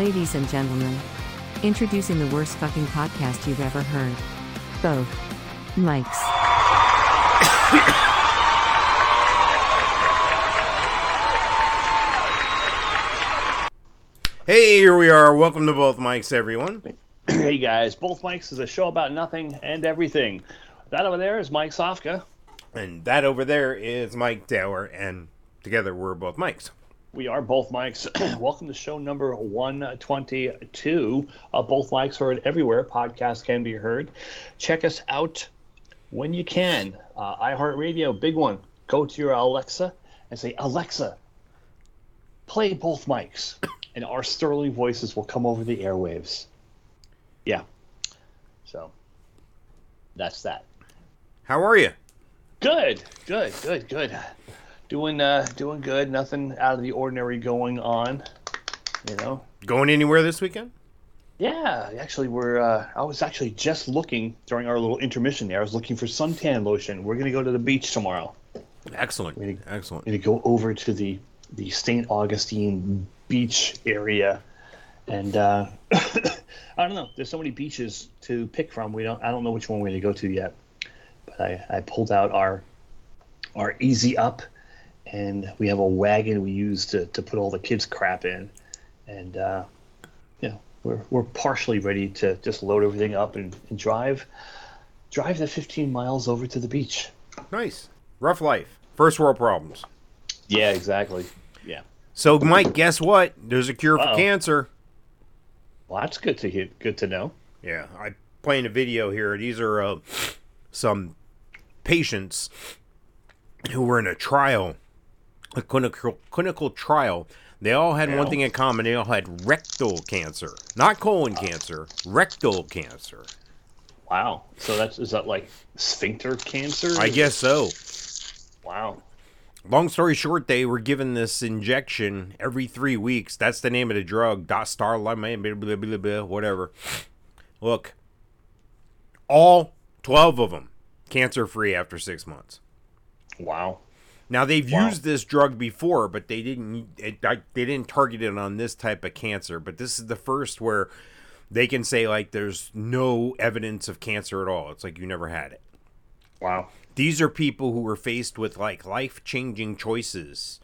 Ladies and gentlemen, introducing the worst fucking podcast you've ever heard. Both Mikes. Hey, here we are. Welcome to both Mikes, everyone. Hey guys, both Mikes is a show about nothing and everything. That over there is Mike Sofka. And that over there is Mike Dower, and together we're both Mikes. We are both Mikes. Welcome to show number 122. Uh, both Mikes heard everywhere. Podcast can be heard. Check us out when you can. Uh, iHeartRadio, big one. Go to your Alexa and say, Alexa, play both Mikes. And our sterling voices will come over the airwaves. Yeah. So that's that. How are you? Good, good, good, good. Doing uh doing good. Nothing out of the ordinary going on. You know. Going anywhere this weekend? Yeah, actually we're uh I was actually just looking during our little intermission there. I was looking for suntan lotion. We're gonna go to the beach tomorrow. Excellent. Really- Excellent. We're gonna go over to the the St. Augustine beach area. And uh I don't know. There's so many beaches to pick from. We don't I don't know which one we're gonna go to yet. But I, I pulled out our our easy up and we have a wagon we use to, to put all the kids crap in. And uh you know, we're we're partially ready to just load everything up and, and drive drive the fifteen miles over to the beach. Nice. Rough life. First world problems. Yeah, exactly. Yeah. So, Mike, guess what? There's a cure for Uh-oh. cancer. Well, that's good to hear. Good to know. Yeah, I'm playing a video here. These are uh, some patients who were in a trial, a clinical clinical trial. They all had one thing in common. They all had rectal cancer, not colon cancer, rectal cancer. Wow. So that's is that like sphincter cancer? I guess so. Wow. Long story short, they were given this injection every three weeks. That's the name of the drug. Dostar, blah, blah, blah, blah, whatever. Look, all 12 of them cancer free after six months. Wow. Now they've Wow. used this drug before, but they didn't. It, I, they didn't target it on this type of cancer. But this is the first where they can say like there's no evidence of cancer at all. It's like you never had it. Wow. These are people who were faced with like life changing choices.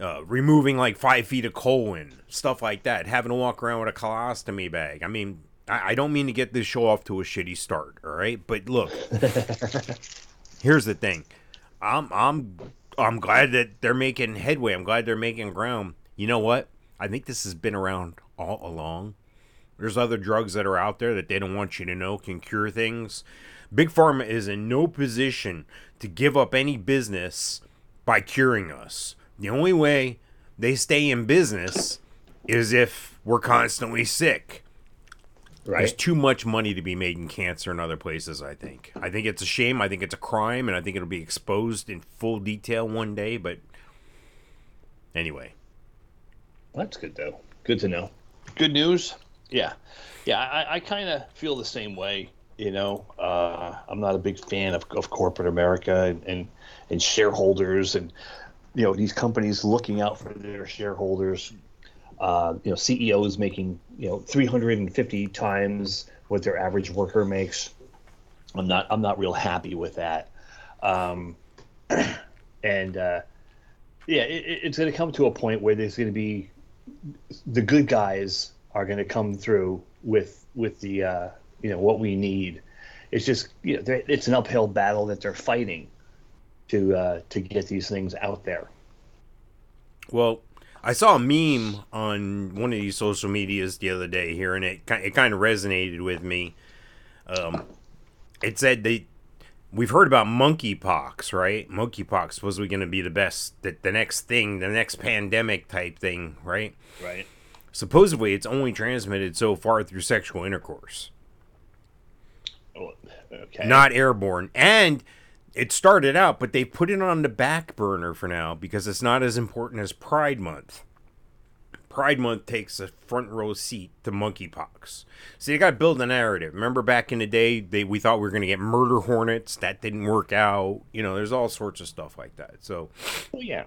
Uh, removing like five feet of colon, stuff like that, having to walk around with a colostomy bag. I mean, I, I don't mean to get this show off to a shitty start, all right? But look, here's the thing. I'm I'm I'm glad that they're making headway. I'm glad they're making ground. You know what? I think this has been around all along. There's other drugs that are out there that they don't want you to know can cure things. Big Pharma is in no position to give up any business by curing us. The only way they stay in business is if we're constantly sick. There's too much money to be made in cancer and other places, I think. I think it's a shame. I think it's a crime, and I think it'll be exposed in full detail one day, but anyway. That's good though. Good to know. Good news. Yeah. Yeah. I, I kind of feel the same way. You know, uh, I'm not a big fan of, of corporate America and, and and shareholders and you know these companies looking out for their shareholders. Uh, you know, CEOs making you know 350 times what their average worker makes. I'm not I'm not real happy with that. Um, and uh, yeah, it, it- it's going to come to a point where there's going to be the good guys are going to come through with with the uh, you know what we need. It's just you know it's an uphill battle that they're fighting to uh, to get these things out there. Well, I saw a meme on one of these social medias the other day here, and it it kind of resonated with me. Um, it said they we've heard about monkeypox, right? Monkeypox was we going to be the best, the, the next thing, the next pandemic type thing, right? Right. Supposedly, it's only transmitted so far through sexual intercourse, Okay. not airborne, and it started out, but they put it on the back burner for now because it's not as important as Pride Month. Pride Month takes a front row seat to monkeypox. See, they got to build a narrative. Remember back in the day, they we thought we were going to get murder hornets. That didn't work out. You know, there's all sorts of stuff like that. So, Oh, yeah.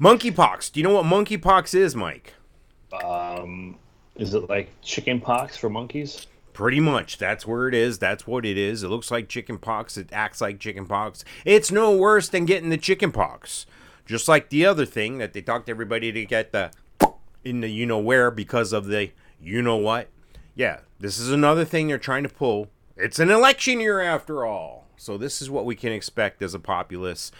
monkeypox. Do you know what monkeypox is, Mike? Um, is it like chicken pox for monkeys? Pretty much. That's where it is. That's what it is. It looks like chicken pox. It acts like chicken pox. It's no worse than getting the chicken pox. Just like the other thing that they talked to everybody to get the in the you know where because of the you know what. Yeah, this is another thing they're trying to pull. It's an election year after all. So this is what we can expect as a populace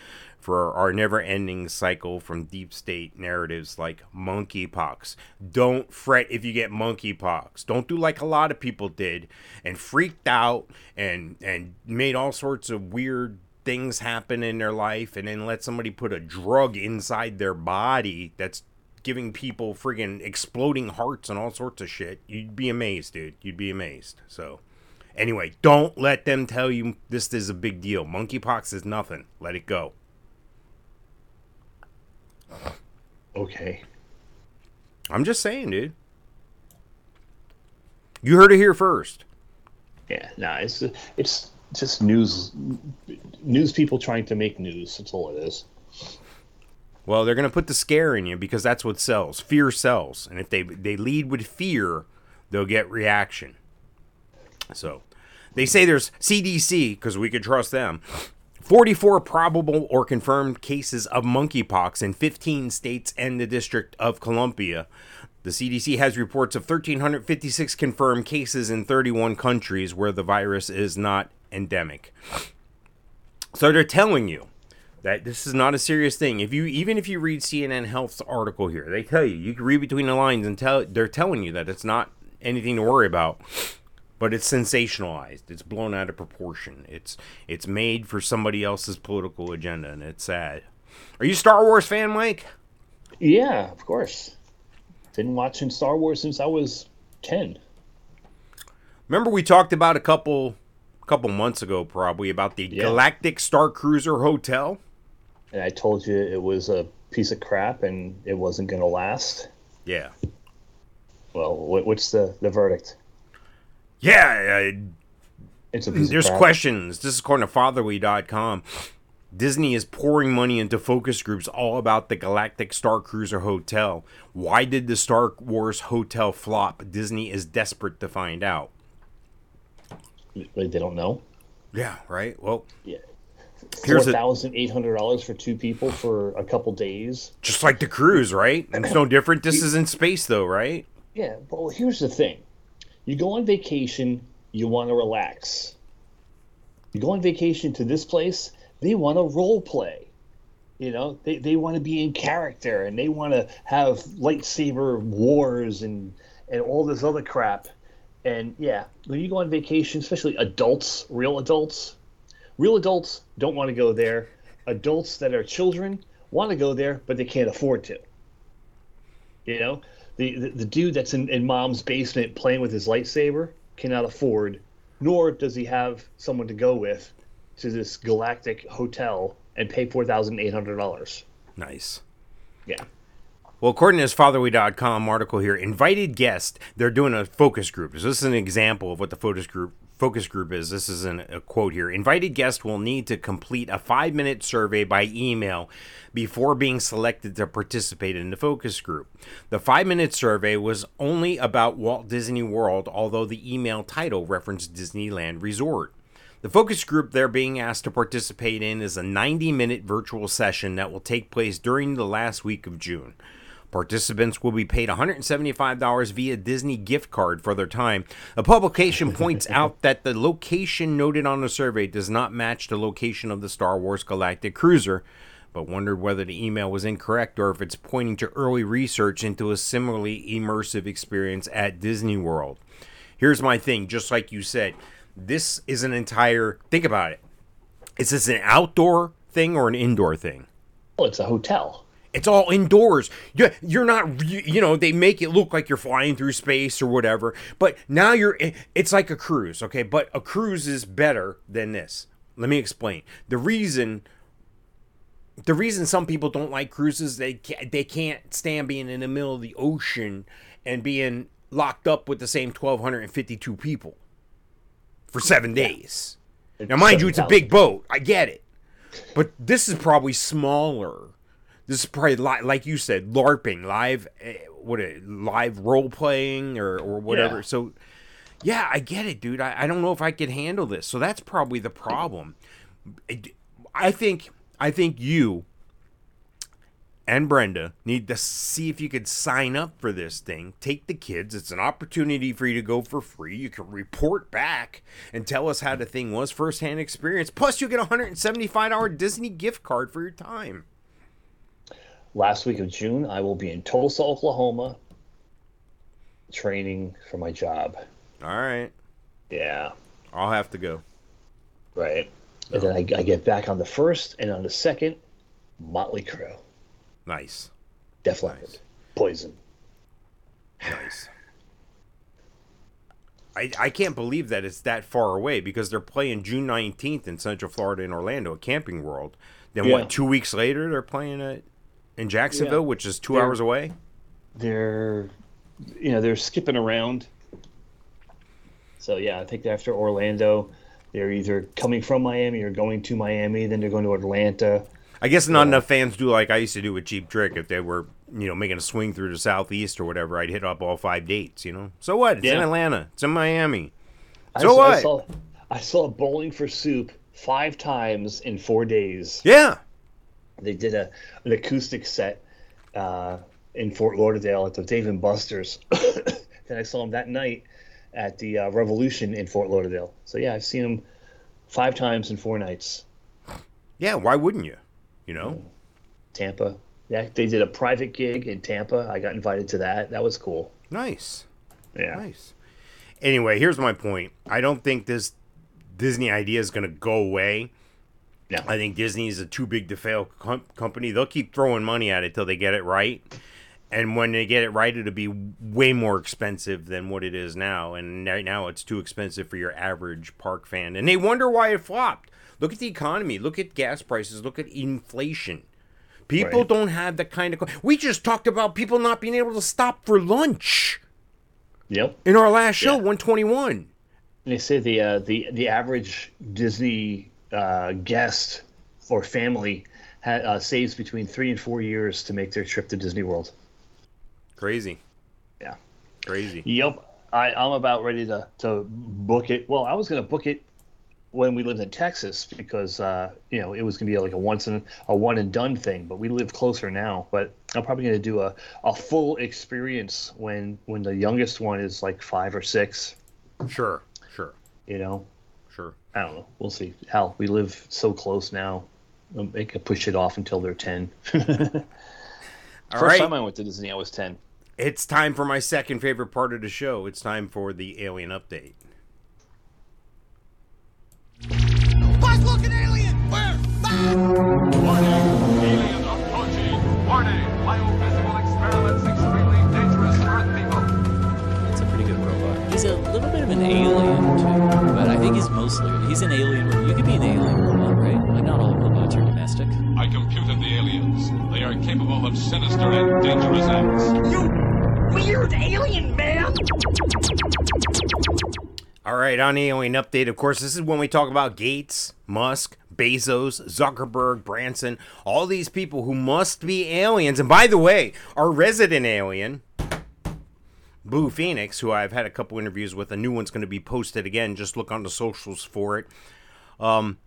for our never ending cycle from deep state narratives like monkeypox. Don't fret if you get monkeypox. Don't do like a lot of people did and freaked out and and made all sorts of weird things happen in their life and then let somebody put a drug inside their body that's giving people friggin' exploding hearts and all sorts of shit. You'd be amazed, dude. You'd be amazed. So anyway, don't let them tell you this is a big deal. Monkeypox is nothing. Let it go. Okay. I'm just saying, dude. You heard it here first. Yeah, nah, it's it's just news news people trying to make news. That's all it is. Well, they're going to put the scare in you because that's what sells. Fear sells. And if they they lead with fear, they'll get reaction. So, they say there's CDC because we could trust them. 44 probable or confirmed cases of monkeypox in 15 states and the District of Columbia. The CDC has reports of 1,356 confirmed cases in 31 countries where the virus is not endemic. So they're telling you that this is not a serious thing. If you even if you read CNN Health's article here, they tell you you can read between the lines and tell they're telling you that it's not anything to worry about but it's sensationalized. It's blown out of proportion. It's it's made for somebody else's political agenda, and it's sad. Are you a Star Wars fan, Mike? Yeah, of course. Been watching Star Wars since I was ten. Remember we talked about a couple couple months ago, probably about the yeah. Galactic Star Cruiser Hotel. And I told you it was a piece of crap and it wasn't going to last. Yeah. Well, what's the the verdict? Yeah, it's a there's questions. This is according to fatherly.com. Disney is pouring money into focus groups all about the Galactic Star Cruiser Hotel. Why did the Star Wars Hotel flop? Disney is desperate to find out. They don't know. Yeah, right. Well, yeah. Four thousand eight hundred dollars for two people for a couple days. Just like the cruise, right? It's no different. This is in space, though, right? Yeah. Well, here's the thing you go on vacation, you want to relax. You go on vacation to this place, they want to role play. You know, they, they want to be in character and they want to have lightsaber wars and, and all this other crap. And yeah, when you go on vacation, especially adults, real adults, real adults don't want to go there. Adults that are children want to go there, but they can't afford to. You know, the, the, the dude that's in, in mom's basement playing with his lightsaber cannot afford, nor does he have someone to go with to this galactic hotel and pay four thousand eight hundred dollars. Nice. Yeah. Well, according to this fatherly.com article here, invited guest, they're doing a focus group. So this is an example of what the focus group focus group is. This is an, a quote here. Invited guests will need to complete a five minute survey by email before being selected to participate in the focus group. The five minute survey was only about Walt Disney World, although the email title referenced Disneyland Resort. The focus group they're being asked to participate in is a 90 minute virtual session that will take place during the last week of June. Participants will be paid $175 via Disney gift card for their time. The publication points out that the location noted on the survey does not match the location of the Star Wars Galactic Cruiser, but wondered whether the email was incorrect or if it's pointing to early research into a similarly immersive experience at Disney World. Here's my thing, just like you said, this is an entire think about it. Is this an outdoor thing or an indoor thing? Well, it's a hotel. It's all indoors. You're not, you know, they make it look like you're flying through space or whatever. But now you're, it's like a cruise, okay? But a cruise is better than this. Let me explain. The reason, the reason some people don't like cruises, they can't, they can't stand being in the middle of the ocean and being locked up with the same 1,252 people for seven days. Now, mind you, it's a big boat. I get it. But this is probably smaller This is probably li- like you said, LARPing, live, eh, what a live role playing or or whatever. Yeah. So, yeah, I get it, dude. I, I don't know if I could handle this. So that's probably the problem. I think I think you and Brenda need to see if you could sign up for this thing. Take the kids. It's an opportunity for you to go for free. You can report back and tell us how the thing was firsthand experience. Plus, you get a $175 Disney gift card for your time. Last week of June, I will be in Tulsa, Oklahoma, training for my job. All right. Yeah, I'll have to go. right. And then I, I get back on the first, and on the second, Motley Crue, Nice. Def Leppard, Poison. Nice. I, I can't believe that it's that far away because they're playing June 19th in Central Florida in Orlando at Camping World. Then, Yeah. what, two weeks later, they're playing it in Jacksonville, Yeah. which is 2 They're- hours away? They're, you know, they're skipping around. So yeah, I think after Orlando, they're either coming from Miami or going to Miami. Then they're going to Atlanta. I guess not enough fans do like I used to do with Cheap Trick. If they were, you know, making a swing through the southeast or whatever, I'd hit up all five dates. You know, so what? It's in Atlanta. It's in Miami. So I what? saw, I saw Bowling for Soup five times in four days. Yeah. They did a an acoustic set uh, in Fort Lauderdale at the Dave and Buster's. then I saw him that night at the uh, Revolution in Fort Lauderdale. So yeah, I've seen him five times in four nights. Yeah. Why wouldn't you? You know. Tampa. Yeah, they did a private gig in Tampa. I got invited to that. That was cool. Nice. Yeah. Nice. Anyway, here's my point. I don't think this Disney idea is going to go away. No. I think Disney is a too big to fail com- company. They'll keep throwing money at it till they get it right. And when they get it right, it'll be way more expensive than what it is now. And right now, it's too expensive for your average park fan. And they wonder why it flopped. Look at the economy. Look at gas prices. Look at inflation. People Right. don't have the kind of. co- We just talked about people not being able to stop for lunch Yep. in our last show, Yeah. 121. And they say the uh, the the average Disney uh, guest or family ha- uh, saves between three and four years to make their trip to Disney World. Crazy. Yeah. Crazy. Yep. I, I'm about ready to, to book it. Well, I was going to book it when we lived in Texas because uh, you know it was going to be like a once and a one and done thing. But we live closer now. But I'm probably going to do a, a full experience when when the youngest one is like five or six. Sure. Sure. You know. I don't know. We'll see. Hell, we live so close now. Um, They could push it off until they're ten. First All right. time I went to Disney, I was ten. It's time for my second favorite part of the show. It's time for the alien update. Buzz looking alien! Where? Warning! Alien approaching! Warning! Biophysical experiments extremely dangerous for Earth people! It's a pretty good robot. He's a little bit of an alien too, but I think he's mostly he's an alien. ro- You could be an alien robot, right? Like not all robots are domestic. I computed the aliens. They are capable of sinister and dangerous acts. You weird alien man! All right, on the alien update, of course, this is when we talk about Gates, Musk, Bezos, Zuckerberg, Branson, all these people who must be aliens. And by the way, our resident alien, Blue Phoenix, who I've had a couple interviews with, a new one's going to be posted again. Just look on the socials for it. Um,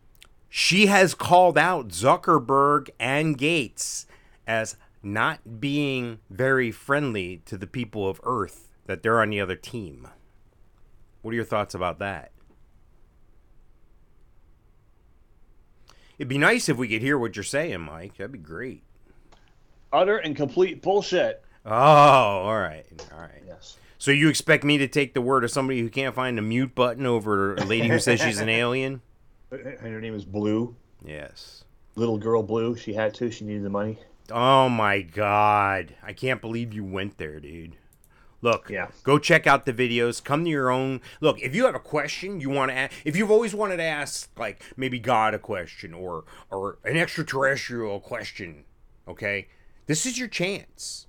she has called out Zuckerberg and Gates as not being very friendly to the people of Earth, that they're on the other team. What are your thoughts about that? It'd be nice if we could hear what you're saying, Mike. That'd be great. Utter and complete bullshit. Oh, all right. All right. Yes. So you expect me to take the word of somebody who can't find the mute button over a lady who says she's an alien? And her name is Blue. Yes. Little girl Blue. She had to. She needed the money. Oh my god. I can't believe you went there, dude. Look, Yeah. go check out the videos. Come to your own. Look, if you have a question you want to ask, if you've always wanted to ask, like maybe God a question or or an extraterrestrial question, okay, this is your chance.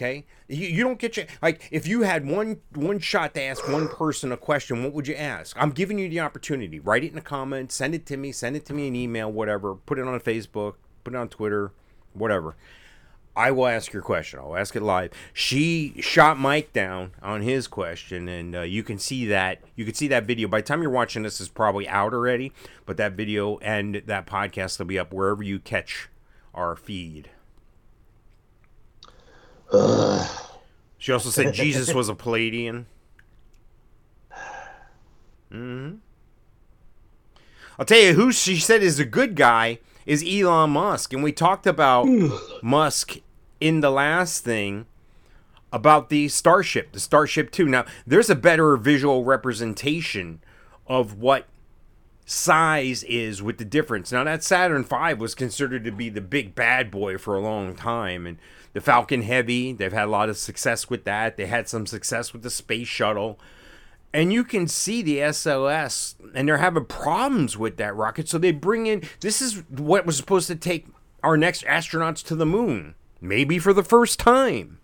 Okay, you, you don't get your like if you had one one shot to ask one person a question, what would you ask? I'm giving you the opportunity. Write it in the comments. Send it to me. Send it to me an email. Whatever. Put it on Facebook. Put it on Twitter. Whatever. I will ask your question. I'll ask it live. She shot Mike down on his question, and uh, you can see that. You can see that video. By the time you're watching this, is probably out already. But that video and that podcast will be up wherever you catch our feed. She also said Jesus was a Pleiadian. hmm I'll tell you who she said is a good guy is Elon Musk, and we talked about Musk in the last thing about the Starship, the Starship 2. Now, there's a better visual representation of what size is with the difference. Now, that Saturn V was considered to be the big bad boy for a long time, and the Falcon Heavy, they've had a lot of success with that. They had some success with the space shuttle. And you can see the SLS, and they're having problems with that rocket. So they bring in this is what was supposed to take our next astronauts to the moon, maybe for the first time.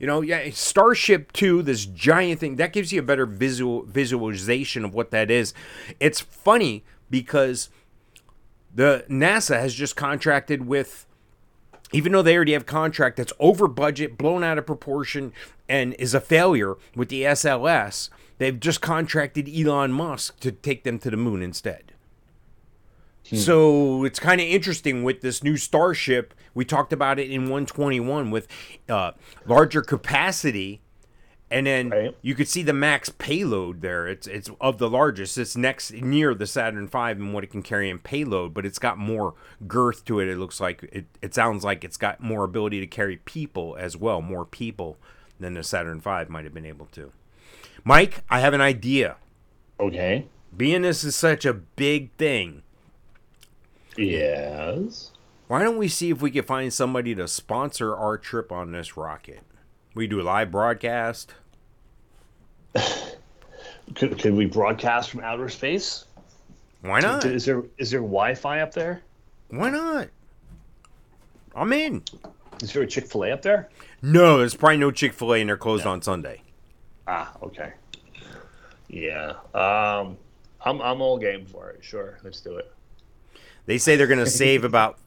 You know, yeah, Starship 2, this giant thing, that gives you a better visual visualization of what that is. It's funny because the NASA has just contracted with even though they already have contract that's over budget, blown out of proportion, and is a failure with the SLS, they've just contracted Elon Musk to take them to the moon instead. So it's kind of interesting with this new Starship. We talked about it in 121 with uh, larger capacity, and then Right. you could see the max payload there. It's it's of the largest. It's next near the Saturn V and what it can carry in payload, but it's got more girth to it. It looks like it. It sounds like it's got more ability to carry people as well, more people than the Saturn V might have been able to. Mike, I have an idea. Okay. Being this is such a big thing, Yes. why don't we see if we can find somebody to sponsor our trip on this rocket? We do a live broadcast. Could, could we broadcast from outer space? Why not? Is there is there Wi-Fi up there? Why not? I'm in. Is there a Chick Fil A up there? No, there's probably no Chick Fil A, and they're closed on Sunday. Ah, okay. Yeah. Um, I'm I'm all game for it. Sure, let's do it. They say they're going to save about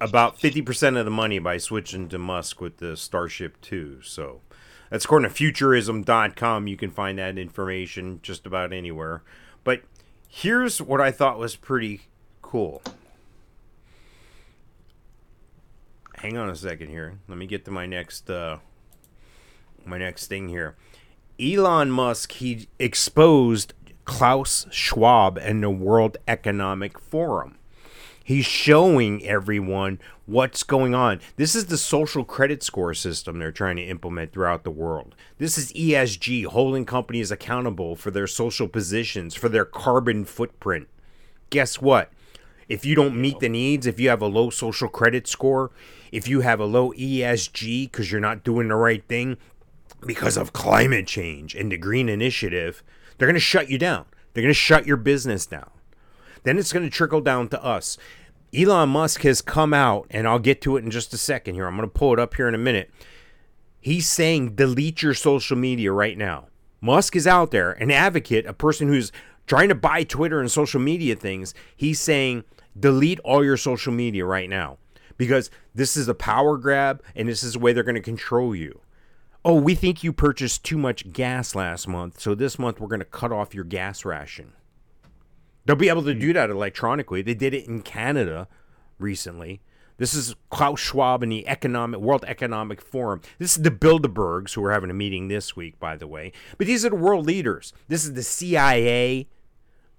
about fifty percent of the money by switching to Musk with the Starship Two. So that's according to Futurism.com. You can find that information just about anywhere. But here's what I thought was pretty cool. Hang on a second here. Let me get to my next uh, my next thing here. Elon Musk he exposed Klaus Schwab and the World Economic Forum. He's showing everyone what's going on. This is the social credit score system they're trying to implement throughout the world. This is ESG, holding companies accountable for their social positions, for their carbon footprint. Guess what? If you don't meet the needs, if you have a low social credit score, if you have a low ESG because you're not doing the right thing because of climate change and the green initiative, they're going to shut you down. They're going to shut your business down then it's going to trickle down to us. Elon Musk has come out, and I'll get to it in just a second here. I'm going to pull it up here in a minute. He's saying delete your social media right now. Musk is out there, an advocate, a person who's trying to buy Twitter and social media things. He's saying delete all your social media right now because this is a power grab and this is the way they're going to control you. Oh, we think you purchased too much gas last month, so this month we're going to cut off your gas ration. They'll be able to do that electronically. They did it in Canada recently. This is Klaus Schwab and the Economic World Economic Forum. This is the Bilderbergs who are having a meeting this week, by the way. But these are the world leaders. This is the CIA.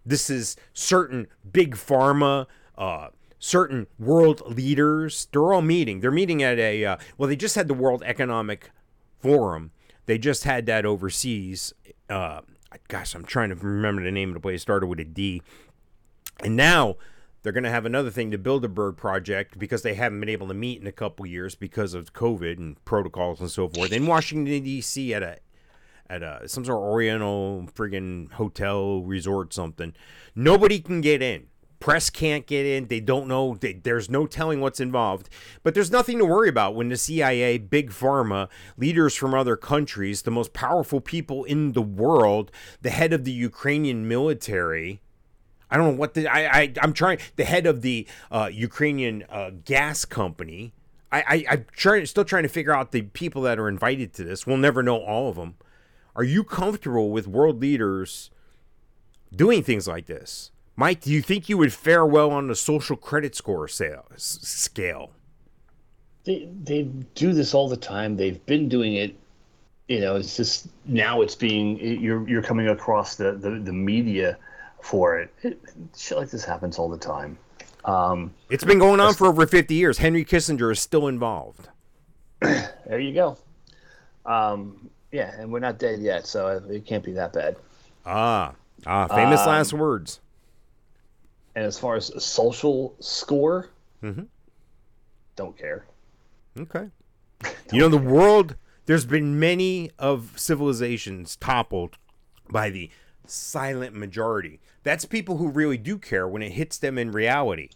This is certain big pharma, uh, certain world leaders. They're all meeting. They're meeting at a uh, well. They just had the World Economic Forum. They just had that overseas. Uh, gosh, I'm trying to remember the name of the place. It started with a D. And now they're going to have another thing, the Bilderberg Project, because they haven't been able to meet in a couple years because of COVID and protocols and so forth. In Washington D.C. at a at a some sort of Oriental friggin' hotel resort something. Nobody can get in. Press can't get in. They don't know. They, there's no telling what's involved. But there's nothing to worry about when the CIA, Big Pharma, leaders from other countries, the most powerful people in the world, the head of the Ukrainian military, I don't know what the I, I I'm trying the head of the uh, Ukrainian uh, gas company. I, I I'm trying, still trying to figure out the people that are invited to this. We'll never know all of them. Are you comfortable with world leaders doing things like this? Mike, do you think you would fare well on the social credit score sale, s- scale? They they do this all the time. They've been doing it. You know, it's just now it's being you're you're coming across the the, the media for it. it. Shit like this happens all the time. Um, It's been going on for over 50 years. Henry Kissinger is still involved. there you go. Um, yeah, and we're not dead yet, so it can't be that bad. Ah, ah, famous last words. And as far as social score, Mhm. don't care. Okay. You know, the world, there's been many of civilizations toppled by the silent majority. That's people who really do care when it hits them in reality.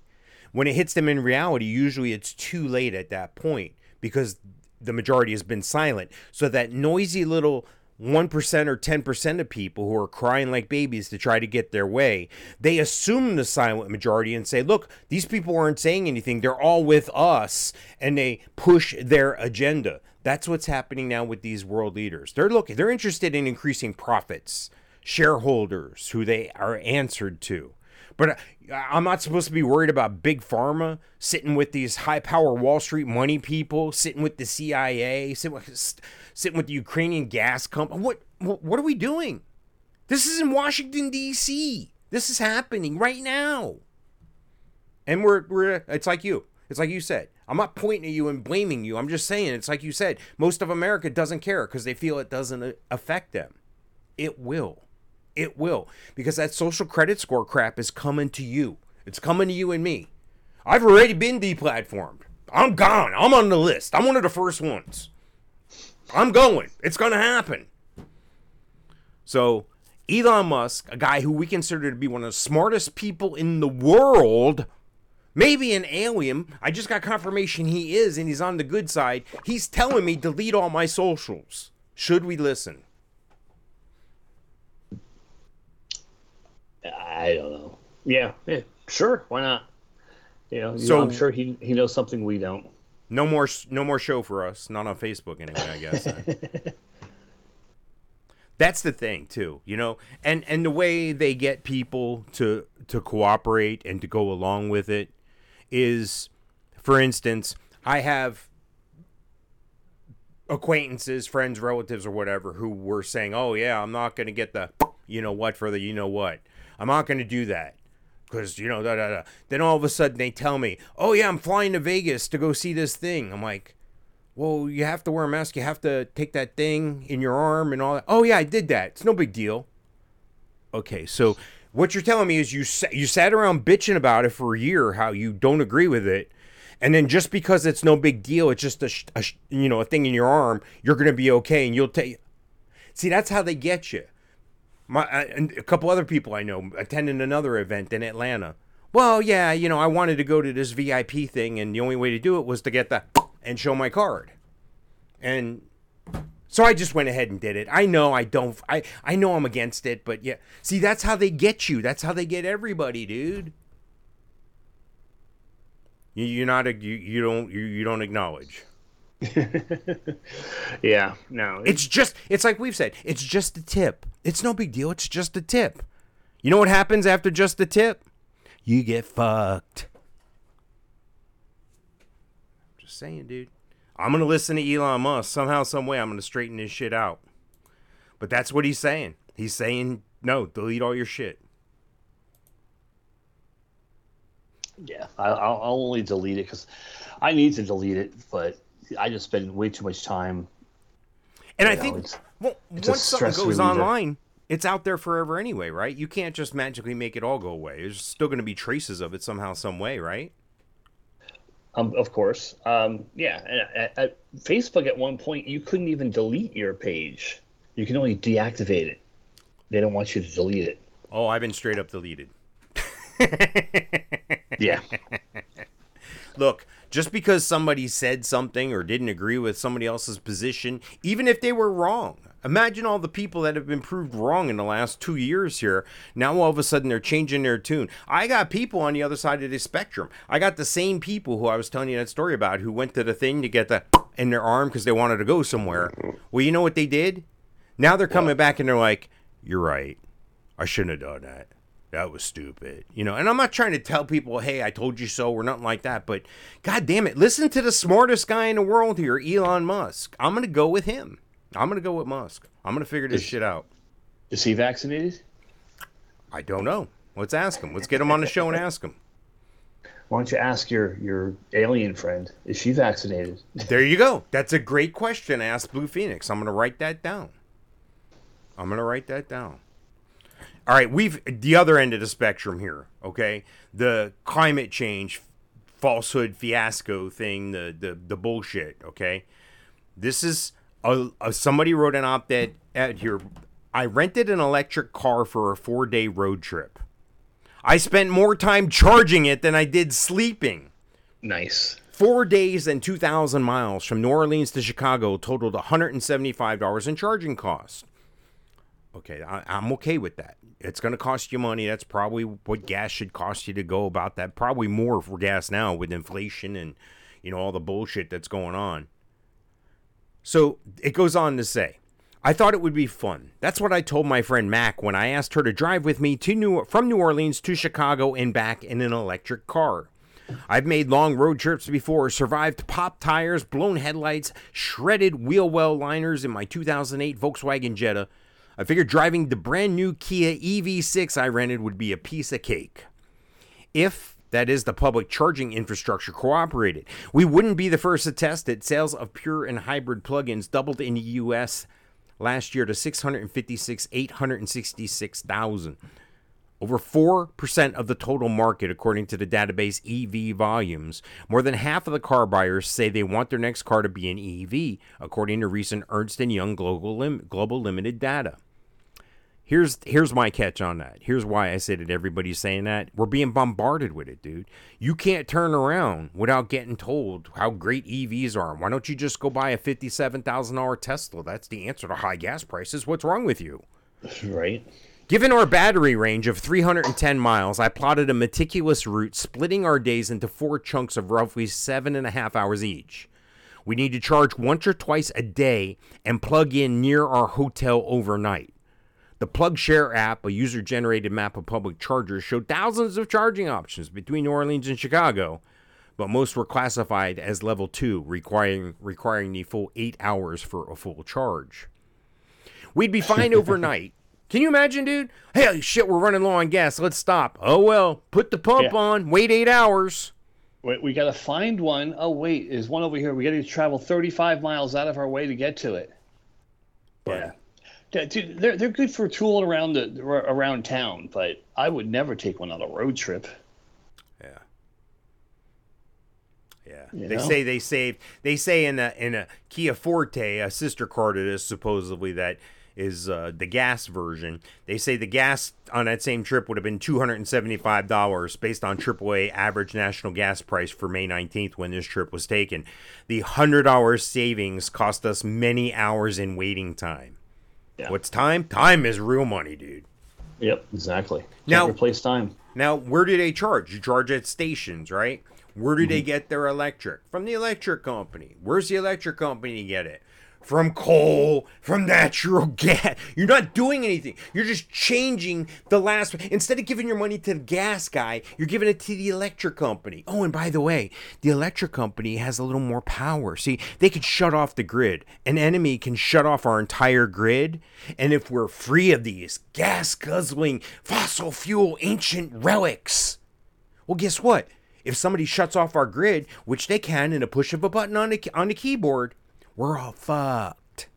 When it hits them in reality, usually it's too late at that point because the majority has been silent. So that noisy little 1% or 10% of people who are crying like babies to try to get their way, they assume the silent majority and say, look, these people aren't saying anything. They're all with us. And they push their agenda. That's what's happening now with these world leaders. They're looking, they're interested in increasing profits, shareholders who they are answered to. But I'm not supposed to be worried about big pharma sitting with these high power Wall Street money people, sitting with the CIA, sitting with, sitting with the Ukrainian gas company. What, what what are we doing? This is in Washington D.C. This is happening right now. And we're we're it's like you. It's like you said. I'm not pointing at you and blaming you. I'm just saying it's like you said. Most of America doesn't care because they feel it doesn't uh, affect them. It will. It will. Because that social credit score crap is coming to you. It's coming to you and me. I've already been deplatformed. I'm gone. I'm on the list. I'm one of the first ones. I'm going. It's going to happen. So, Elon Musk, a guy who we consider to be one of the smartest people in the world, maybe an alien. I just got confirmation he is, and he's on the good side. He's telling me delete all my socials. Should we listen? I don't know. Yeah, yeah, sure. Why not? You know, you So- know, I'm sure he he knows something we don't. No more, no more show for us. Not on Facebook anyway. I guess. That's the thing too, you know, and and the way they get people to to cooperate and to go along with it is, for instance, I have acquaintances, friends, relatives, or whatever who were saying, "Oh yeah, I'm not going to get the, you know what, for the you know what, I'm not going to do that." Because, you know, da, da, da. then all of a sudden they tell me, oh, yeah, I'm flying to Vegas to go see this thing. I'm like, well, you have to wear a mask. You have to take that thing in your arm and all that. Oh, yeah, I did that. It's no big deal. Okay, so what you're telling me is you sa- you sat around bitching about it for a year, how you don't agree with it, and then just because it's no big deal, it's just a, sh- a sh- you know a thing in your arm, you're gonna be okay, and you'll take. See, that's how they get you. My and a couple other people I know attending another event in Atlanta. Well, yeah, you know, I wanted to go to this VIP thing, and the only way to do it was to get the and show my card, and so I just went ahead and did it. I know I don't. I I know I'm against it, but yeah. See, that's how they get you. That's how they get everybody, dude. You, you're not you, you don't you, you don't acknowledge. Yeah, no. It's just it's like we've said. It's just a tip. It's no big deal. It's just a tip. You know what happens after just the tip? You get fucked. I'm just saying, dude. I'm gonna listen to Elon Musk somehow, some way. I'm gonna straighten this shit out. But that's what he's saying. He's saying no, delete all your shit. yeah. I, I'll, I'll only delete it because I need to delete it, but I just spend way too much time. And I know, think it's- well, it's once something goes reliever. online, it's out there forever anyway, right? You can't just magically make it all go away. There's still going to be traces of it somehow, some way, right? Um, of course. Um, yeah. and At, at Facebook, at one point, you couldn't even delete your page. You can only deactivate it. They don't want you to delete it. Oh, I've been straight up deleted. Yeah. Look, just because somebody said something or didn't agree with somebody else's position, even if they were wrong, Imagine all the people that have been proved wrong in the last two years here. Now all of a sudden they're changing their tune. I got people on the other side of the spectrum. I got the same people who I was telling you that story about who went to the thing to get the in their arm because they wanted to go somewhere. Well, you know what they did? Now they're coming back and they're like, "You're right. I shouldn't have done that. That was stupid." You know. And I'm not trying to tell people, "Hey, I told you so," or nothing like that. But God damn it, listen to the smartest guy in the world here, Elon Musk. I'm gonna go with him. I'm gonna go with Musk. I'm gonna figure this shit out. Is he vaccinated? I don't know. Let's ask him. Let's get him on the show and ask him. Why don't you ask your your alien friend? Is she vaccinated? There you go. That's a great question. Ask Blue Phoenix. I'm gonna write that down. I'm gonna write that down. All right, we've the other end of the spectrum here. Okay, the climate change falsehood fiasco thing, the the the bullshit. Okay, this is a, a somebody wrote an op-ed at here. I rented an electric car for a four day road trip. I spent more time charging it than I did sleeping. Nice. Four days and 2,000 miles from New Orleans to Chicago totaled $175 in charging costs. Okay, I, I'm okay with that. It's going to cost you money. That's probably what gas should cost you to go about that. Probably more for gas now with inflation and, you know, all the bullshit that's going on. So it goes on to say, I thought it would be fun. That's what I told my friend Mac when I asked her to drive with me to New from New Orleans to Chicago and back in an electric car. I've made long road trips before, survived pop tires, blown headlights, shredded wheel well liners in my 2008 Volkswagen Jetta. I figured driving the brand new Kia EV6 I rented would be a piece of cake. If that is the public charging infrastructure cooperated. We wouldn't be the first to test it. Sales of pure and hybrid plugins doubled in the US last year to 656 866,000. Over 4% of the total market, according to the database EV Volumes. More than half of the car buyers say they want their next car to be an EV, according to recent Ernst & Young Global, Lim- Global Limited data. Here's here's my catch on that. Here's why I say that everybody's saying that. We're being bombarded with it, dude. You can't turn around without getting told how great EVs are. Why don't you just go buy a fifty-seven thousand dollar Tesla? That's the answer to high gas prices. What's wrong with you? Right. Given our battery range of 310 miles, I plotted a meticulous route splitting our days into four chunks of roughly seven and a half hours each. We need to charge once or twice a day and plug in near our hotel overnight. The PlugShare app, a user generated map of public chargers, showed thousands of charging options between New Orleans and Chicago, but most were classified as level 2, requiring, requiring the full 8 hours for a full charge. We'd be fine overnight. Can you imagine, dude? Hey, shit, we're running low on gas. Let's stop. Oh, well, put the pump Yeah. on, wait 8 hours. Wait, we got to find one. Oh, wait, there's one over here. We got to travel 35 miles out of our way to get to it. Yeah. Yeah, Dude, they're, they're good for tooling around the around town, but I would never take one on a road trip. Yeah. Yeah. You they know? say they saved they say in a in a Kia Forte, a sister car to this supposedly that is uh, the gas version. They say the gas on that same trip would have been two hundred and seventy five dollars based on AAA average national gas price for May nineteenth when this trip was taken. The hundred dollars savings cost us many hours in waiting time. Yeah. What's time? Time is real money, dude. Yep, exactly. Can't Now- replace time. Now, where do they charge? You charge at stations, right? Where do they mm-hmm. get their electric? From the electric company. Where's the electric company get it? From coal, from natural gas. You're not doing anything. You're just changing the last. Instead of giving your money to the gas guy, you're giving it to the electric company. Oh, and by the way, the electric company has a little more power. See, they can shut off the grid. An enemy can shut off our entire grid. And if we're free of these gas guzzling, fossil fuel ancient relics, well, guess what? If somebody shuts off our grid, which they can in a push of a button on the on the keyboard, we're all fucked.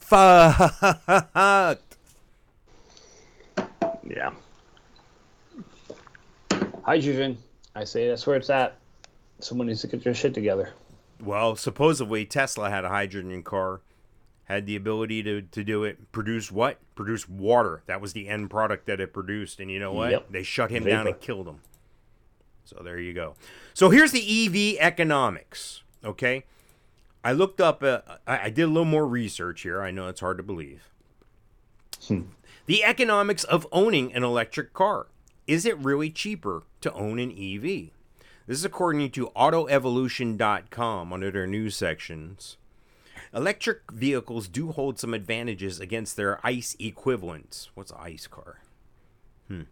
Fucked. Yeah. Hydrogen. I say that's where it's at. Someone needs to get their shit together. Well, supposedly Tesla had a hydrogen car, had the ability to, to do it. Produce what? Produce water. That was the end product that it produced. And you know what? Yep. They shut him down and killed him. So there you go. So here's the EV economics. Okay. I looked up. Uh, I, I did a little more research here. I know it's hard to believe. The economics of owning an electric car. Is it really cheaper to own an EV? This is according to AutoEvolution.com under their news sections. Electric vehicles do hold some advantages against their ICE equivalents. What's an ICE car? Hmm.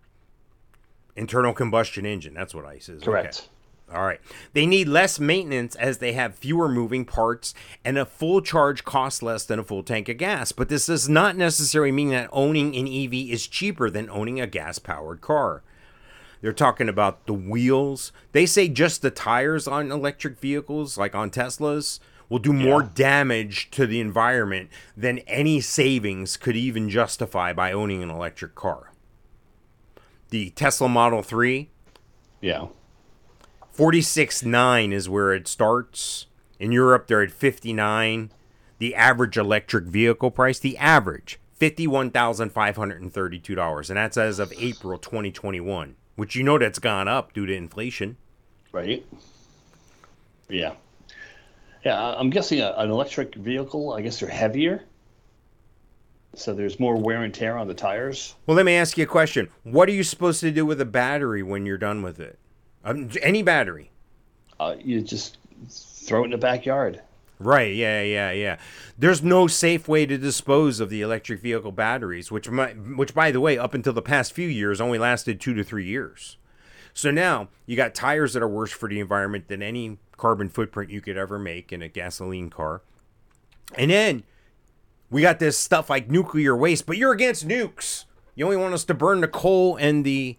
Internal combustion engine. That's what ICE is. Okay. All right. They need less maintenance as they have fewer moving parts, and a full charge costs less than a full tank of gas. But this does not necessarily mean that owning an EV is cheaper than owning a gas powered car. They're talking about the wheels. They say just the tires on electric vehicles, like on Teslas, will do more Yeah. damage to the environment than any savings could even justify by owning an electric car. The Tesla Model 3, Yeah. 46.9 is where it starts. In Europe, they're at 59. The average electric vehicle price, the average, $51,532. And that's as of April 2021, which you know that's gone up due to inflation. Right. Yeah. Yeah, I'm guessing a, an electric vehicle. I guess they're heavier, so there's more wear and tear on the tires. Well, let me ask you a question. What are you supposed to do with a battery when you're done with it? Um, any battery. Uh, you just throw it in the backyard. Right, yeah, yeah, yeah. There's no safe way to dispose of the electric vehicle batteries, which might, which by the way, up until the past few years only lasted 2 to 3 years. So now, you got tires that are worse for the environment than any carbon footprint you could ever make in a gasoline car. And then we got this stuff like nuclear waste, but you're against nukes. You only want us to burn the coal and the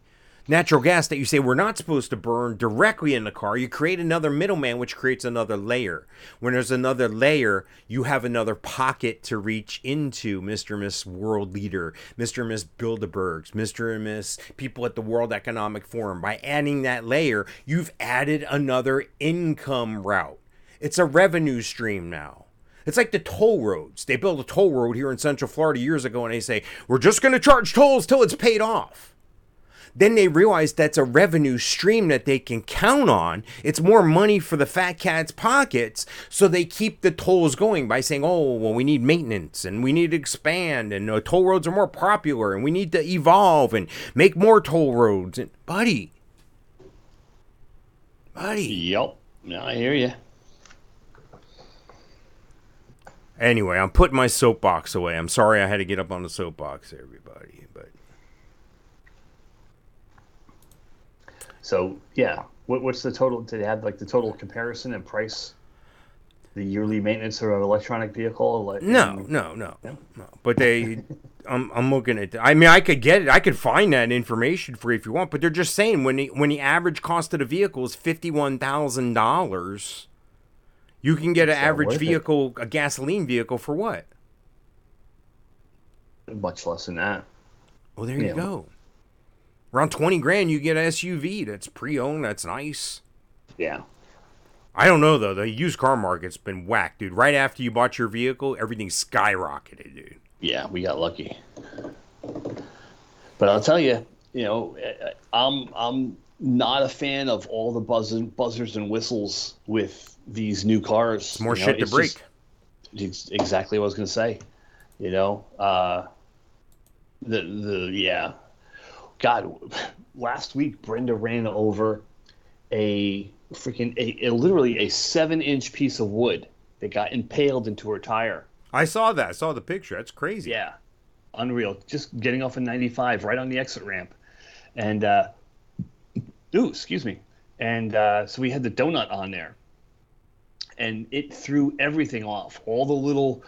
natural gas that you say we're not supposed to burn directly in the car. You create another middleman, which creates another layer. When there's another layer, you have another pocket to reach into, Mr. and Miss World Leader, Mr. and Miss Bilderbergs, Mr. and Miss people at the World Economic Forum. By adding that layer, you've added another income route. It's a revenue stream now. It's like the toll roads. They built a toll road here in Central Florida years ago, and they say, we're just going to charge tolls till it's paid off. Then they realize that's a revenue stream that they can count on. It's more money for the fat cat's pockets, so they keep the tolls going by saying, "Oh, well, we need maintenance and we need to expand, and uh, toll roads are more popular, and we need to evolve and make more toll roads." And buddy, buddy. Yep. No, I hear you. Anyway, I'm putting my soapbox away. I'm sorry I had to get up on the soapbox, everybody, but So yeah, what, what's the total? Did they have like the total comparison and price? The yearly maintenance of an electronic vehicle? Like, No, no, no, no. But they, I'm, I'm looking at. I mean, I could get it. I could find that information for you if you want. But they're just saying when the when the average cost of the vehicle is fifty one thousand dollars, you can get an average worth it. vehicle, a gasoline vehicle, for what? much less than that. Well, there you Yeah. go. Around twenty grand, you get an SUV that's pre-owned. That's nice. Yeah. I don't know though. The used car market's been whacked, dude. Right after you bought your vehicle, everything skyrocketed, dude. Yeah, we got lucky. But I'll tell you, you know, eh, I'm I'm not a fan of all the buzzing, buzzers and whistles with these new cars. More you know, shit to it's break. just- it's exactly what I was gonna say. You know, uh, the the yeah, God, last week Brenda ran over a freaking a, a literally a seven inch piece of wood that got impaled into her tire. I saw that. I saw the picture. That's crazy. Yeah, unreal. Just getting off of 95 right on the exit ramp, and uh, ooh, excuse me. And uh, so we had the donut on there, and it threw everything off. All the little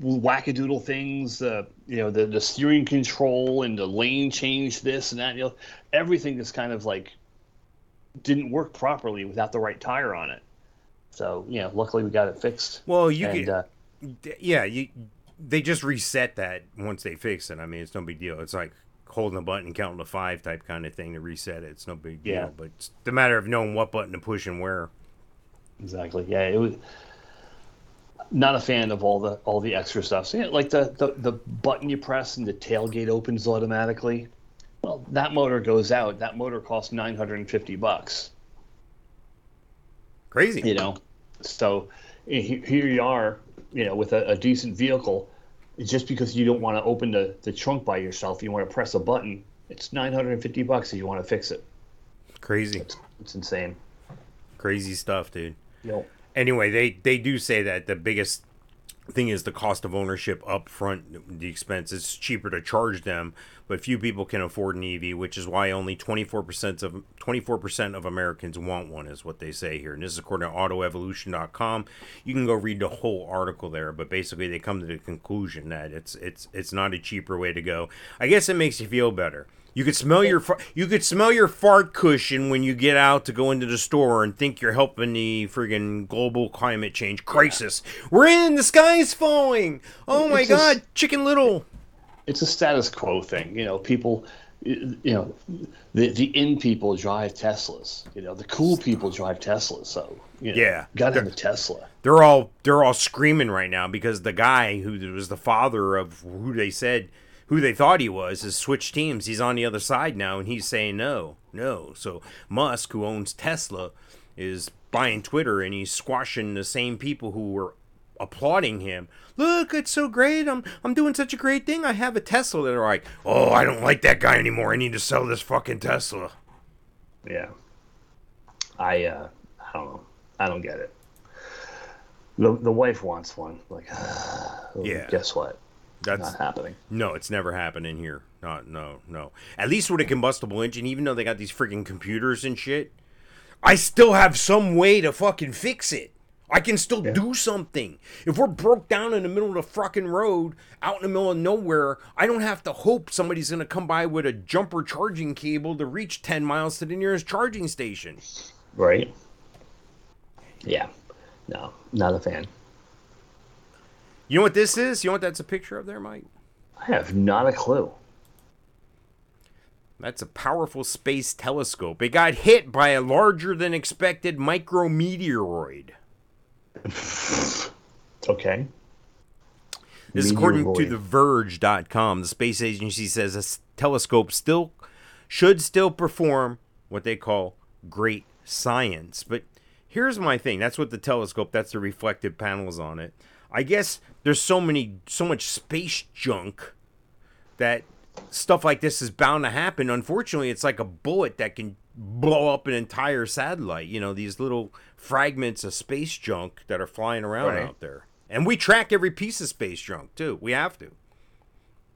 wackadoodle things, uh, you know, the the steering control and the lane change, this and that. You know, everything just kind of like didn't work properly without the right tire on it. So you know, luckily we got it fixed. Well, you and, could. uh, yeah, you they just reset that once they fix it. I mean, it's no big deal. It's like holding a button counting to five type kind of thing to reset it. It's no big deal. Yeah. But it's the matter of knowing what button to push and where. Exactly. Yeah, it was not a fan of all the all the extra stuff. So yeah, like the, the the button you press and the tailgate opens automatically. Well, that motor goes out. That motor costs nine hundred and fifty bucks. Crazy. You know, so here you are, you know, with a, a decent vehicle. Just because you don't want to open the, the trunk by yourself, you want to press a button. It's 950 bucks if you want to fix it. Crazy, It's insane. crazy stuff, dude. Yep. Anyway, they they do say that the biggest thing is the cost of ownership up front, the expense. It's cheaper to charge them, but few people can afford an EV, which is why only 24% of 24% of Americans want one, is what they say here. And this is according to AutoEvolution.com. You can go read the whole article there, but basically they come to the conclusion that it's it's it's not a cheaper way to go. I guess it makes you feel better. You could smell your you could smell your fart cushion when you get out to go into the store and think you're helping the friggin' global climate change crisis. We're in the sky's falling. Oh my It's god, Chicken Little. It's a status quo thing. You know, people, you know, the, the in people drive Teslas. You know, the cool people drive Teslas. So, you know, Yeah. got have a Tesla. They're all they're all screaming right now because the guy who was the father of who they said who they thought he was has switched teams. He's on the other side now and he's saying no, no. So Musk, who owns Tesla, is buying Twitter and he's squashing the same people who were applauding him. Look, it's so great. I'm I'm doing such a great thing. I have a Tesla that are like, "Oh, I don't like that guy anymore. I need to sell this fucking Tesla." Yeah. I, uh, I don't know. I don't get it. The, the wife wants one. Like, Yeah. Guess what? That's Not happening. No, it's never happening here. Not no, no. At least with a combustible engine, even though they got these freaking computers and shit, I still have some way to fucking fix it. I can still do something. If we're broke down in the middle of the fucking road, out in the middle of nowhere, I don't have to hope somebody's gonna come by with a jumper charging cable to reach ten miles to the nearest charging station. Right? Yeah. No, not a fan. You know what this is? You know what that's a picture of there, Mike? I have not a clue. That's a powerful space telescope. It got hit by a larger than expected micrometeoroid. Okay. This is according to Meteoroid. the Verge.com. The space agency says a s- telescope still should still perform what they call great science. But here's my thing. That's what the telescope, that's the reflective panels on it. I guess there's so many so much space junk that stuff like this is bound to happen. Unfortunately, it's like a bullet that can blow up an entire satellite. You know, these little fragments of space junk that are flying around Right. out there. And we track every piece of space junk too. We have to.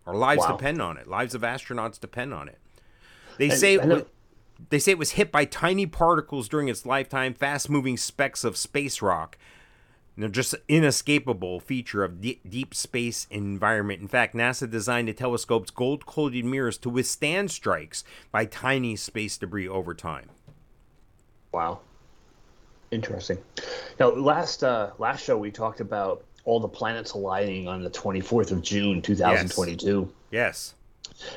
Our lives Wow. depend on it. Lives of astronauts depend on it. They And- say I know- they say it was hit by tiny particles during its lifetime, fast-moving specks of space rock. And They're just inescapable feature of de- deep space environment. In fact, NASA designed the telescope's gold-coated mirrors to withstand strikes by tiny space debris over time. Wow. Interesting. Now, last uh, last show we talked about all the planets aligning on the 24th of June, 2022. Yes,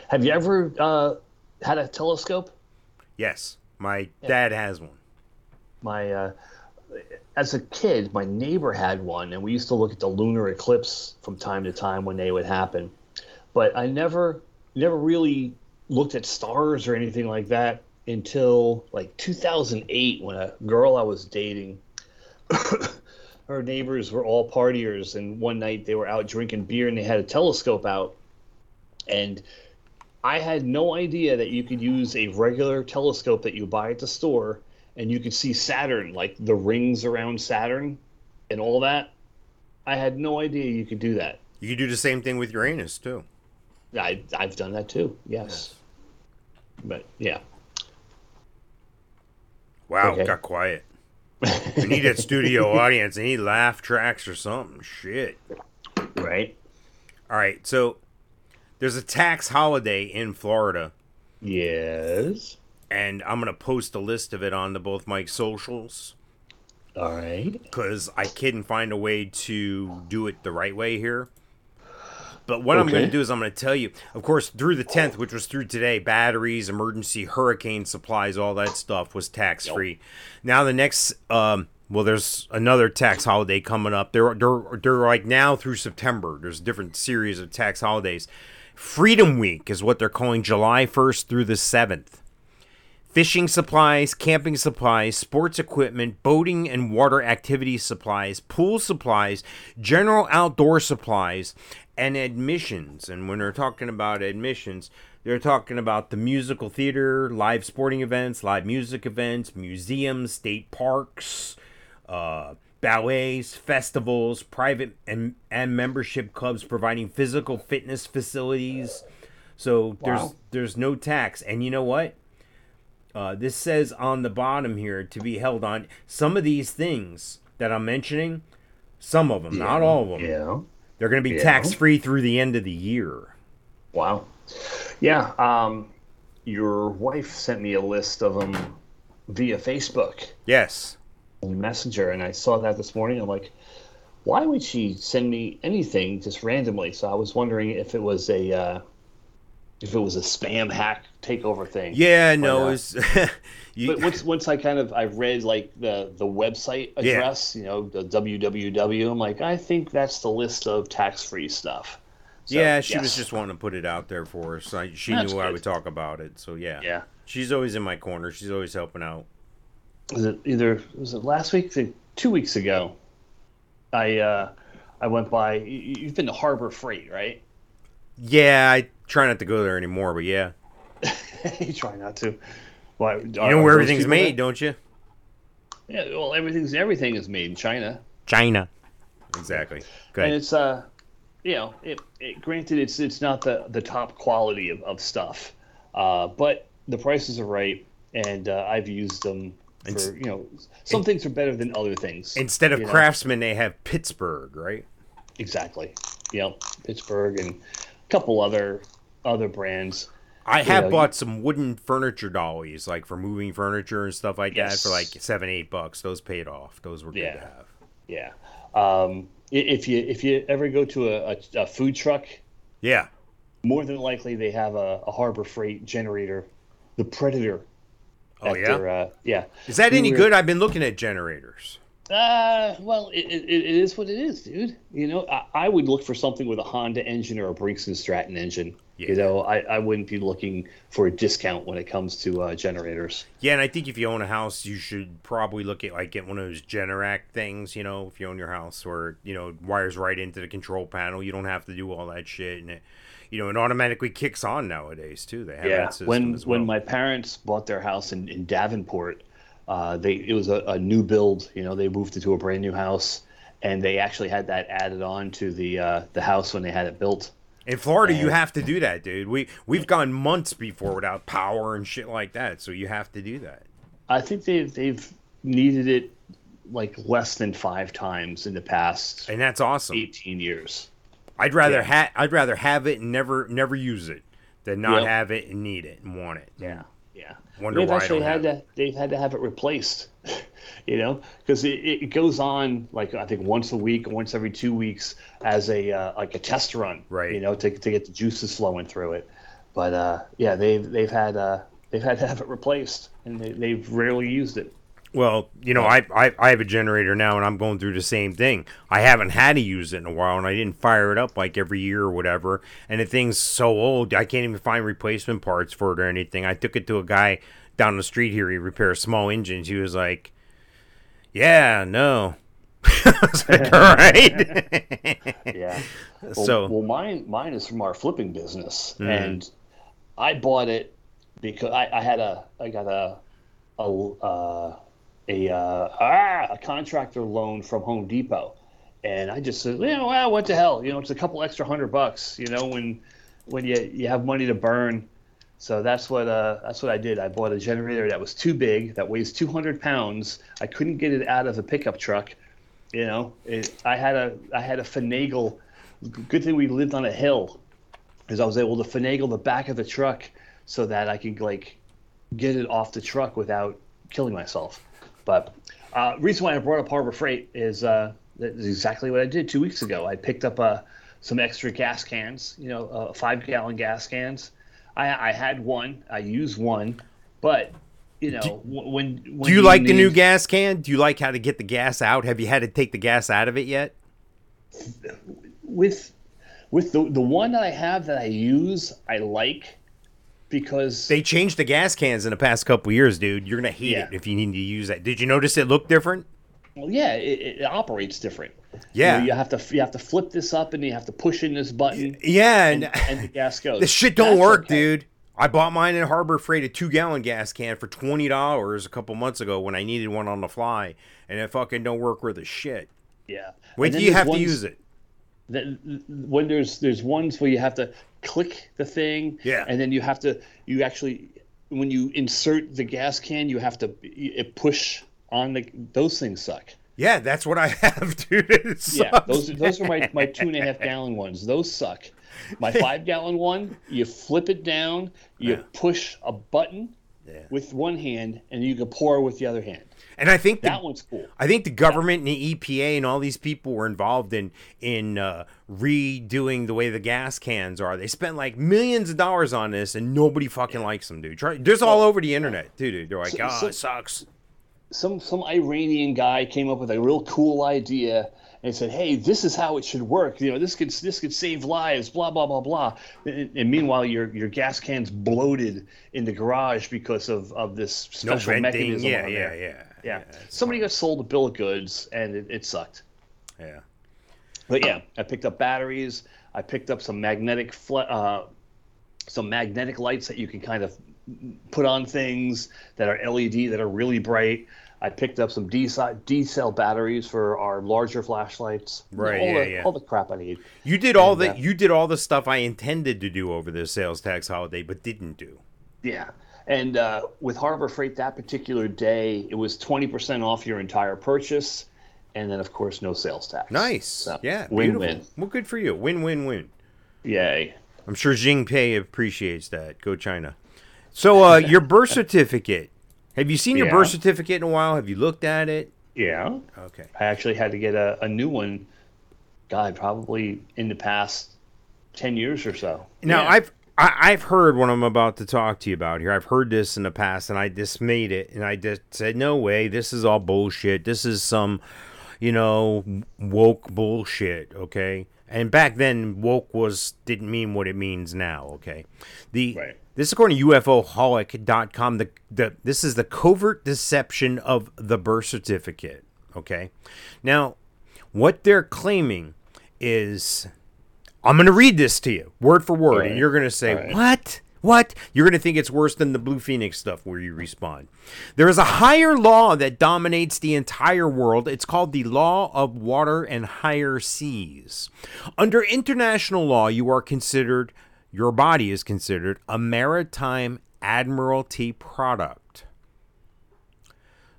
Have you ever uh, had a telescope? yes. My dad has one. My uh, as a kid, my neighbor had one, and we used to look at the lunar eclipse from time to time when they would happen. But I never never really looked at stars or anything like that until like 2008 when a girl I was dating her neighbors were all partiers and one night they were out drinking beer and they had a telescope out and I had no idea that you could use a regular telescope that you buy at the store and you could see Saturn, like the rings around Saturn and all that. I had no idea you could do that. You could do the same thing with Uranus too. I, I've done that too, yes. But yeah, Wow, Okay. got quiet. We need a studio audience. Need laugh tracks or something. Shit. right? All right, so there's a tax holiday in Florida, Yes. And I'm gonna post a list of it onto both Mikes socials All right. because I couldn't find a way to do it the right way here. But what I'm going to do is I'm going to tell you, of course, through the 10th, which was through today, batteries, emergency hurricane supplies, all that stuff was tax free. Now the next, um, well, there's another tax holiday coming up. They're, they're they're like now through September. There's a different series of tax holidays. Freedom Week is what they're calling July 1st through the 7th. Fishing supplies, camping supplies, sports equipment, boating and water activity supplies, pool supplies, general outdoor supplies, and admissions. And when they're talking about admissions, they're talking about the musical theater, live sporting events, live music events, museums, state parks, uh, ballets, festivals, private and, and membership clubs providing physical fitness facilities. So there's there's no tax. And you know what? Uh, this says on the bottom here to be held on some of these things that I'm mentioning. Some of them, not all of them. Yeah. They're going to be Yeah. tax free through the end of the year. Wow. Yeah. Um, your wife sent me a list of them via Facebook Yes. Messenger, and I saw that this morning. I'm like, why would she send me anything just randomly? So I was wondering if it was a uh, if it was a spam hack takeover thing. Yeah, no, it's you, But once once I kind of I read like the the website Yeah. address, you know, the www. I'm like, I think that's the list of tax free stuff. So, yeah, she was just wanting to put it out there for us. I, she That's knew I would talk about it, so yeah. yeah. She's always in my corner. She's always helping out. was it either was it last week two weeks ago i uh i went by you- you've been to harbor freight right Yeah, I try not to go there anymore, but yeah. you try not to Why, You know where everything's made, don't you? yeah well everything's everything is made in china China. Exactly. and it's uh you know it, it granted it's it's not the the top quality of, of stuff uh but the prices are right and uh, i've used them And s- for you know some things are better than other things Instead of you know? Craftsman, they have Pittsburgh, right? exactly you know pittsburgh and a couple other other brands I have know, bought some wooden furniture dollies, like for moving furniture and stuff like that, for like seven, eight bucks. Those paid off. Those were good Yeah. to have. Yeah. Um, if you if you ever go to a, a, a food truck, Yeah. more than likely they have a, a Harbor Freight generator, the Predator. Oh yeah. their, uh, yeah. Is that We any were- good? I've been looking at generators. Uh, well, it, it, it is what it is, dude. You know, I, I would look for something with a Honda engine or a Briggs and Stratton engine. Yeah. You know, I, I wouldn't be looking for a discount when it comes to uh, generators. Yeah, and I think if you own a house, you should probably look at like get one of those Generac things. You know, if you own your house, or you know wires right into the control panel, you don't have to do all that shit, and it, you know, it automatically kicks on nowadays too. They have yeah that system when as well. when my parents bought their house in, in davenport uh, they it was a, a new build you know they moved into a brand new house and they actually had that added on to the uh, the house when they had it built In Florida, you oh. have to do that, dude. We we've gone months before without power and shit like that, so you have to do that. i think they've they've needed it like less than five times in the past And that's awesome. 18 years I'd rather Yeah. ha- I'd rather have it and never never use it than not Yep. have it and need it and want it. yeah yeah Wonder they've why actually had have to they've had to have it replaced you know because it, it goes on like i think once a week once every two weeks as a uh, like a test run Right. you know to, to get the juices flowing through it but uh yeah they've they've had uh they've had to have it replaced and they, they've rarely used it Well, you know, I, I I have a generator now, and I'm going through the same thing. I haven't had to use it in a while, and I didn't fire it up like every year or whatever. And the thing's so old, I can't even find replacement parts for it or anything. I took it to a guy down the street here. He repairs small engines. He was like, "Yeah, no." I like, "All right." yeah well, So- well mine mine is from our flipping business Mm. and i bought it because i, I had a i got a a uh, a uh, ah, a contractor loan from home depot and i just said you know well, what the hell you know it's a couple extra hundred bucks you know when when you you have money to burn so that's what uh, that's what I did. I bought a generator that was too big, that weighs 200 pounds. I couldn't get it out of a pickup truck. You know, it, I had a I had a finagle. Good thing we lived on a hill, because I was able to finagle the back of the truck so that I could like get it off the truck without killing myself. But uh, reason why I brought up Harbor Freight is uh, that is exactly what I did two weeks ago. I picked up uh, some extra gas cans, you know, uh, five gallon gas cans. I, I had one. I used one, but you know, w when, when Do you like the new gas can? Do you like how to get the gas out? Have you had to take the gas out of it yet? with with the the one that I have that I use, I like, because They changed the gas cans in the past couple years, dude. You're gonna hate Yeah. it if you need to use that. Did you notice it looked different? well, yeah, it, it operates different. Yeah. you, know, you have to you have to flip this up and you have to push in this button. Yeah, and, and, and the gas goes. this shit don't That's work, okay. dude. I bought mine in Harbor Freight, a two gallon gas can for twenty dollars a couple months ago when I needed one on the fly, and it fucking don't work worth a shit. Yeah. Wait And till then you have to use it. that- when there's there's ones where you have to click the thing. Yeah. And then you have to you actually when you insert the gas can you have to it push on the those things suck. Yeah, that's what I have, dude. Yeah, those those are my, my two and a half gallon ones. Those suck. My five gallon one, you flip it down, you Yeah. push a button Yeah. with one hand, and you can pour with the other hand. And I think the, That one's cool. I think the government and the EPA and all these people were involved in in uh, redoing the way the gas cans are. They spent like millions of dollars on this, and nobody fucking likes them, dude. Try, there's all over the internet, too, dude. They're like, So- oh, so- it sucks. Some some Iranian guy came up with a real cool idea and said, "Hey, this is how it should work. You know, this could this could save lives. Blah blah blah blah." And, and meanwhile, your your gas can's bloated in the garage because of of this special venting. mechanism. Yeah, yeah, yeah, yeah. it's Somebody got sold a bill of goods, and it, it sucked. Yeah. But yeah, I picked up batteries. I picked up some magnetic fl- uh, some magnetic lights that you can kind of put on things that are LED that are really bright. I picked up some D D cell batteries for our larger flashlights. Right, All yeah, the, yeah. All the crap I need. You did all And, the uh, you did all the stuff I intended to do over this sales tax holiday, but didn't do. Yeah. And uh, with Harbor Freight that particular day, it was 20% off your entire purchase. And then, of course, no sales tax. Nice. So, yeah. Win win. Well, good for you. Win win win. Yay. I'm sure Jinpei appreciates that. Go China. So, uh, your birth certificate. Have you seen your Yeah. birth certificate in a while? Have you looked at it? Yeah. Okay. I actually had to get a, a new one, God, probably in the past 10 years or so. Now, Yeah. I've I, I've heard what I'm about to talk to you about here. I've heard this in the past, and I dismayed it, and I just said, "No way, this is all bullshit. This is some, you know, woke bullshit." Okay, and back then, woke was didn't mean what it means now. Okay, the Right. this is according to UFOholic.com. The the this is the covert deception of the birth certificate. Okay, now what they're claiming is I'm going to read this to you word for word, and you're going to say, Right. What? What? You're going to think it's worse than the Blue Phoenix stuff where you respond. There is a higher law that dominates the entire world. It's called the law of water and higher seas. Under international law, you are considered, your body is considered a maritime admiralty product.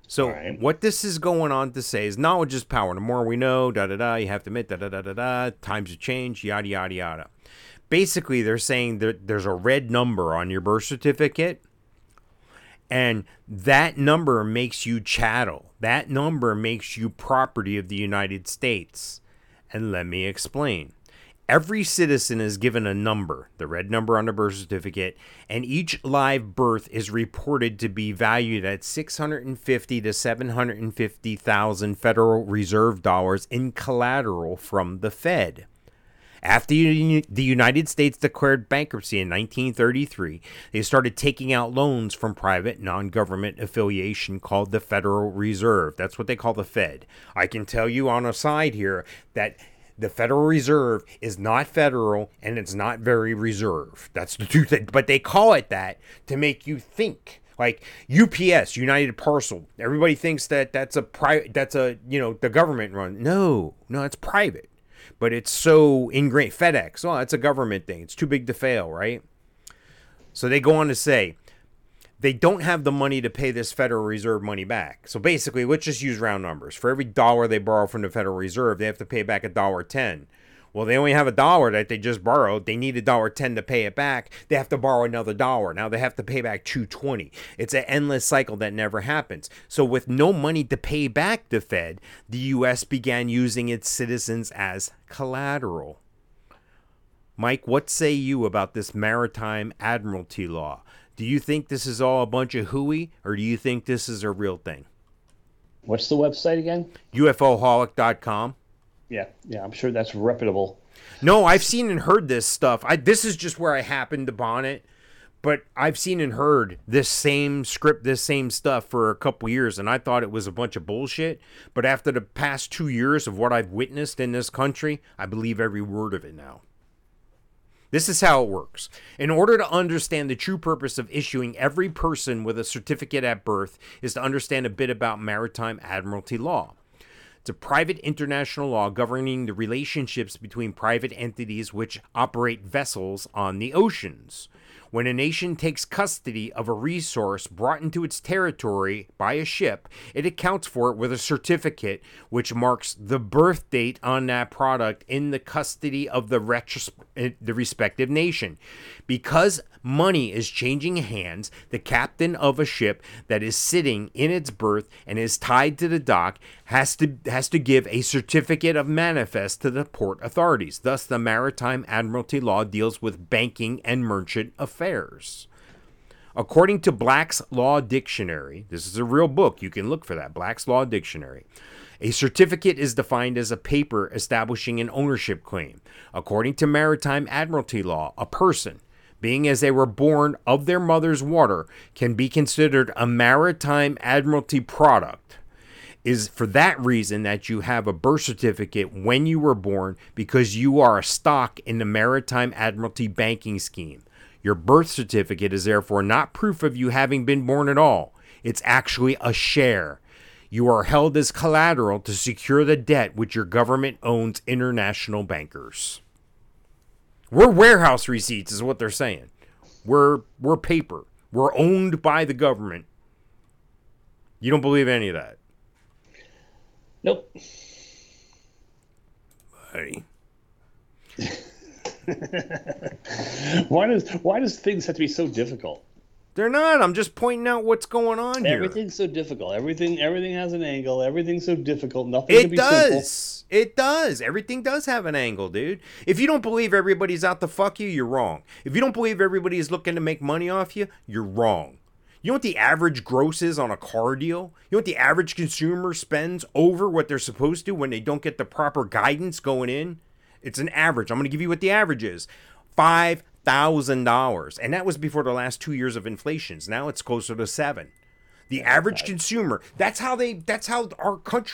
So Right. what this is going on to say is knowledge is power. The more we know, da da da, you have to admit da da da da da. Times have changed, yada yada yada. Basically, they're saying that there's a red number on your birth certificate, and that number makes you chattel. That number makes you property of the United States. And let me explain. Every citizen is given a number, the red number on the birth certificate, and each live birth is reported to be valued at 650 to 750,000 Federal Reserve dollars in collateral from the Fed. After the United States declared bankruptcy in 1933, they started taking out loans from private non government affiliation called the Federal Reserve. That's what they call the Fed. I can tell you on a side here that the Federal Reserve is not federal and it's not very reserve. That's the two things. But they call it that to make you think. Like UPS, United Parcel, everybody thinks that that's a private, that's a you know the government run. No, no, it's private but it's so ingrained. FedEx, oh, it's a government thing. It's too big to fail, right? So they go on to say they don't have the money to pay this Federal Reserve money back. So basically, let's just use round numbers. For every dollar they borrow from the Federal Reserve, they have to pay back a dollar ten. Well, they only have a dollar that they just borrowed. They need a dollar ten to pay it back. They have to borrow another dollar. Now they have to pay back two twenty. It's an endless cycle that never happens. So with no money to pay back the Fed, the U.S. began using its citizens as collateral. Mike, what say you about this maritime admiralty law? Do you think this is all a bunch of hooey, or do you think this is a real thing? What's the website again? UFOholic.com. Yeah, yeah, I'm sure that's reputable. No, I've seen and heard this stuff. I this is just where I happened upon it, but I've seen and heard this same script, this same stuff for a couple years, and I thought it was a bunch of bullshit. But after the past two years of what I've witnessed in this country, I believe every word of it now. This is how it works. In order to understand the true purpose of issuing every person with a certificate at birth is to understand a bit about maritime admiralty law. A private international law governing the relationships between private entities which operate vessels on the oceans. When a nation takes custody of a resource brought into its territory by a ship, it accounts for it with a certificate which marks the birth date on that product in the custody of the, retros- eh, the respective nation. Because money is changing hands, the captain of a ship that is sitting in its berth and is tied to the dock has to has to give a certificate of manifest to the port authorities. Thus, the maritime admiralty law deals with banking and merchant affairs. According to Black's Law Dictionary, this is a real book, you can look for that, Black's Law Dictionary. A certificate is defined as a paper establishing an ownership claim. According to maritime admiralty law, a person, being as they were born of their mother's water, can be considered a maritime admiralty product. Is for that reason that you have a birth certificate when you were born because you are a stock in the maritime admiralty banking scheme. Your birth certificate is therefore not proof of you having been born at all. It's actually a share. You are held as collateral to secure the debt which your government owns international bankers. We're warehouse receipts, is what they're saying. We're we're paper. We're owned by the government. You don't believe any of that, Nope. buddy. Why does why does things have to be so difficult? They're not. I'm just pointing out what's going on here. Everything's so difficult. Everything everything has an angle. Everything's so difficult. Nothing can It be simple. does. It does. Everything does have an angle, dude. If you don't believe everybody's out to fuck you, you're wrong. If you don't believe everybody is looking to make money off you, you're wrong. You know what the average gross is on a car deal? You know what the average consumer spends over what they're supposed to when they don't get the proper guidance going in? It's an average. I'm going to give you what the average is. $5,000. And that was before the last 2 years of inflations. Now it's closer to 7. The average consumer, that's how they that's how our country